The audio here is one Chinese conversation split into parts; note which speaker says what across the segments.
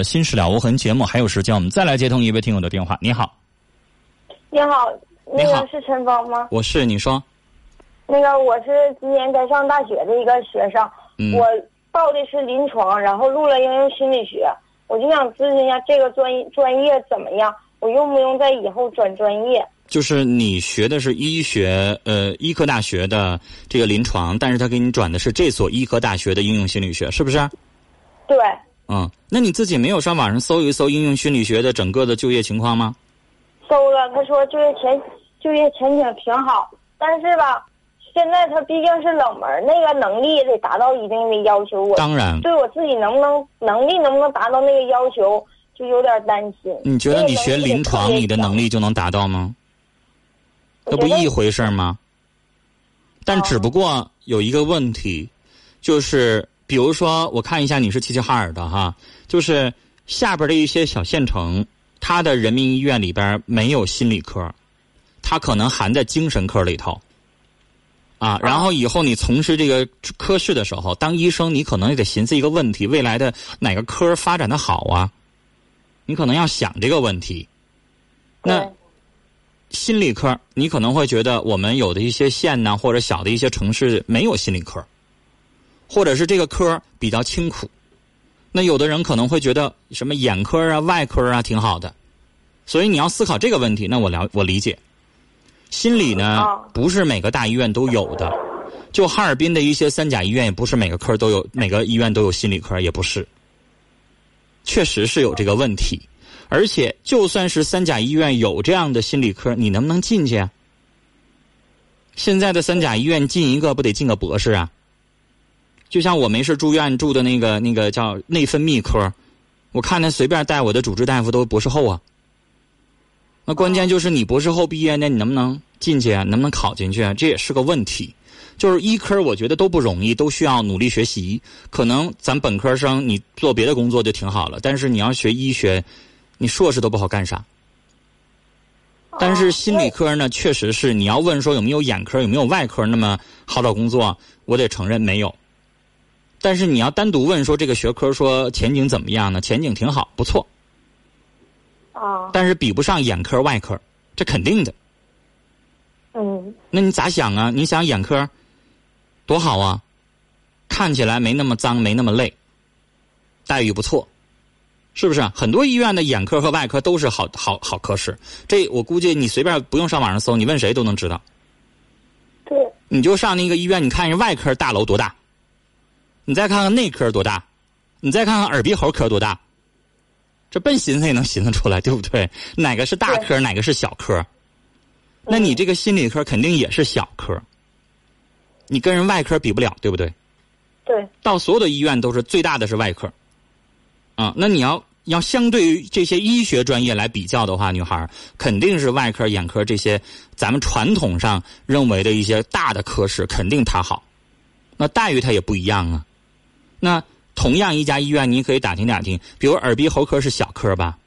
Speaker 1: 的《心事了无痕》节目，还有时间，我们再来接通一位听友的电话。你好，
Speaker 2: 你好，那个是陈芳吗？
Speaker 1: 我是你说，
Speaker 2: 那个我是今年在上大学的一个学生，
Speaker 1: 嗯
Speaker 2: 我报的是临床，然后录了应用心理学，我就想咨询一下这个专业专业怎么样？我用不用在以后转专业？
Speaker 1: 就是你学的是医学，呃，医科大学的这个临床，但是他给你转的是这所医科大学的应用心理学，是不是？
Speaker 2: 对，
Speaker 1: 嗯，那你自己没有上网上搜一搜应用心理学的整个的就业情况吗？
Speaker 2: 搜了，他说就业前就业前景挺好，但是吧，现在他毕竟是冷门，那个能力也得达到一定的要求。我
Speaker 1: 当然，
Speaker 2: 对我自己能不能能力能不能达到那个要求，就有点担心。
Speaker 1: 你觉得你学临床，你的能
Speaker 2: 力
Speaker 1: 力就能达到吗？
Speaker 2: 我觉得
Speaker 1: 这不一回事吗？但只不过有一个问题，就是比如说，我看一下你是齐齐哈尔的哈，就是下边的一些小县城，它的人民医院里边没有心理科，它可能含在精神科里头。啊，然后以后你从事这个科室的时候，当医生，你可能也得寻思一个问题：未来的哪个科发展的好啊？你可能要想这个问题。那心理科，你可能会觉得我们有的一些县呢，或者小的一些城市没有心理科，或者是这个科比较清苦。那有的人可能会觉得什么眼科啊、外科啊挺好的，所以你要思考这个问题。那我了我理解，心理呢
Speaker 2: 啊
Speaker 1: 不是每个大医院都有的，就哈尔滨的一些三甲医院也不是每个科都有，每个医院都有心理科也不是，确实是有这个问题。而且，就算是三甲医院有这样的心理科，你能不能进去啊？现在的三甲医院进一个不得进个博士啊？就像我没事住院住的那个那个叫内分泌科，我看他随便带我的主治大夫都博士后啊。那关键就是你博士后毕业呢，你能不能进去啊？能不能考进去啊？这也是个问题。就是医科，我觉得都不容易，都需要努力学习。可能咱本科生你做别的工作就挺好了，但是你要学医学，你硕士都不好干啥。但是心理科呢，确实是你要问说有没有眼科、有没有外科那么好找工作，我得承认没有。但是你要单独问说这个学科说前景怎么样呢？前景挺好，不错，
Speaker 2: 啊，
Speaker 1: 但是比不上眼科、外科，这肯定的。
Speaker 2: 嗯，
Speaker 1: 那你咋想啊？你想眼科多好啊，看起来没那么脏，没那么累，待遇不错，是不是？很多医院的眼科和外科都是好好好科室，这我估计你随便不用上网上搜，你问谁都能知道。
Speaker 2: 对，
Speaker 1: 你就上那个医院，你看人外科大楼多大，你再看看内科多大，你再看看耳鼻喉科多大，这笨寻思也能寻思出来，对不对？哪个是大科，哪个是小科？那你这个心理科肯定也是小科，你跟人外科比不了，对不对？
Speaker 2: 对，
Speaker 1: 到所有的医院都是最大的是外科，啊，那你要要相对于这些医学专业来比较的话，女孩肯定是外科、眼科这些咱们传统上认为的一些大的科室，肯定她好，那待遇她也不一样啊。那同样一家医院，你可以打听打听，比如耳鼻喉科是小科吧，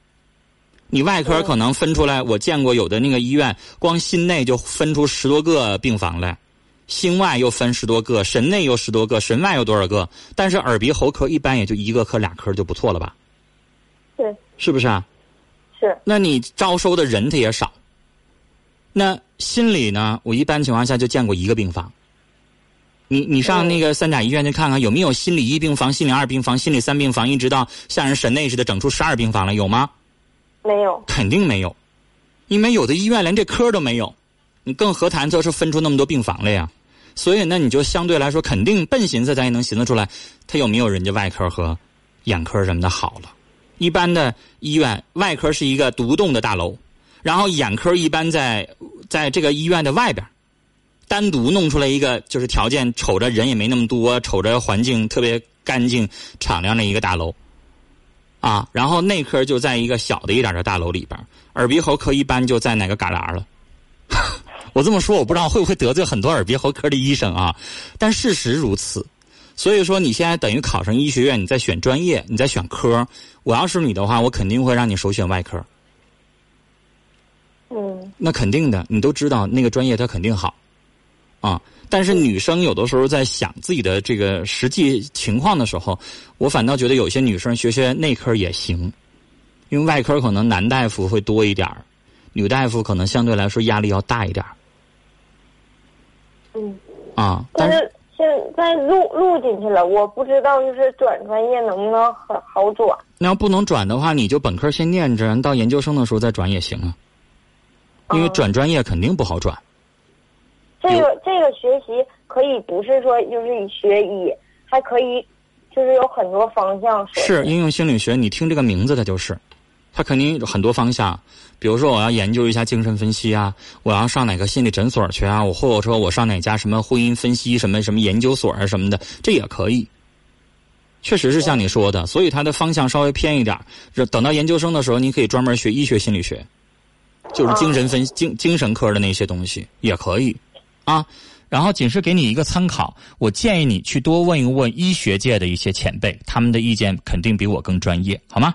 Speaker 1: 你外科可能分出来，我见过有的那个医院，光心内就分出十多个病房来。心外又分十多个，神内又十多个，神外又多少个？但是耳鼻喉科一般也就一个科俩科就不错了吧？
Speaker 2: 对，
Speaker 1: 是不是啊？
Speaker 2: 是，
Speaker 1: 那你招收的人他也少。那心理呢？我一般情况下就见过一个病房。你你上那个三甲医院去看看，有没有心理一病房、心理二病房、心理三病房，一直到像人神内似的整出十二病房来，有吗？
Speaker 2: 没有，
Speaker 1: 肯定没有，因为有的医院连这科都没有，你更何谈就是分出那么多病房来呀？所以那，你就相对来说肯定笨寻思，咱也能寻思出来，他有没有人家外科和眼科什么的好了。一般的医院，外科是一个独栋的大楼，然后眼科一般在在这个医院的外边，单独弄出来一个，就是条件瞅着人也没那么多，瞅着环境特别干净敞亮的一个大楼。啊，然后内科就在一个小的一点的大楼里边，耳鼻喉科一般就在哪个旮旯了。我这么说，我不知道会不会得罪很多耳鼻喉科的医生啊，但事实如此。所以说，你现在等于考上医学院，你在选专业，你在选科。我要是你的话，我肯定会让你首选外科。
Speaker 2: 嗯，
Speaker 1: 那肯定的，你都知道那个专业它肯定好，啊。但是女生有的时候在想自己的这个实际情况的时候，我反倒觉得有些女生学学内科也行，因为外科可能男大夫会多一点女大夫可能相对来说压力要大一点
Speaker 2: 嗯。
Speaker 1: 啊，
Speaker 2: 但是现在录录进去了，我不知道就是转专业能不能很好转。
Speaker 1: 那要不能转的话，你就本科先念着，到研究生的时候再转也行啊。因为转专业肯定不好转。
Speaker 2: 这个这个学习可以不是说就是学医，还可以就是有很多方向。
Speaker 1: 是应用心理学，你听这个名字它就是，它肯定有很多方向。比如说我要研究一下精神分析啊，我要上哪个心理诊所去啊，我或者说我上哪家什么婚姻分析什么什么研究所啊什么的，这也可以。确实是像你说的，所以它的方向稍微偏一点。等到研究生的时候，你可以专门学医学心理学，就是精神分精精神科的那些东西也可以。啊，然后仅是给你一个参考，我建议你去多问一问医学界的一些前辈，他们的意见肯定比我更专业，好吗？